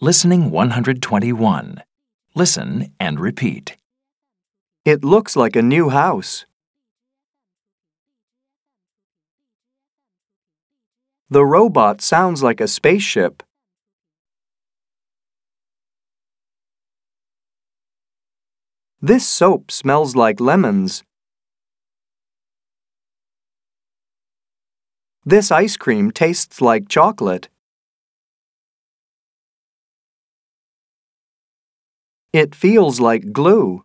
Listening 121. Listen and repeat. It looks like a new house. The robot sounds like a spaceship. This soap smells like lemons. This ice cream tastes like chocolate. It feels like glue.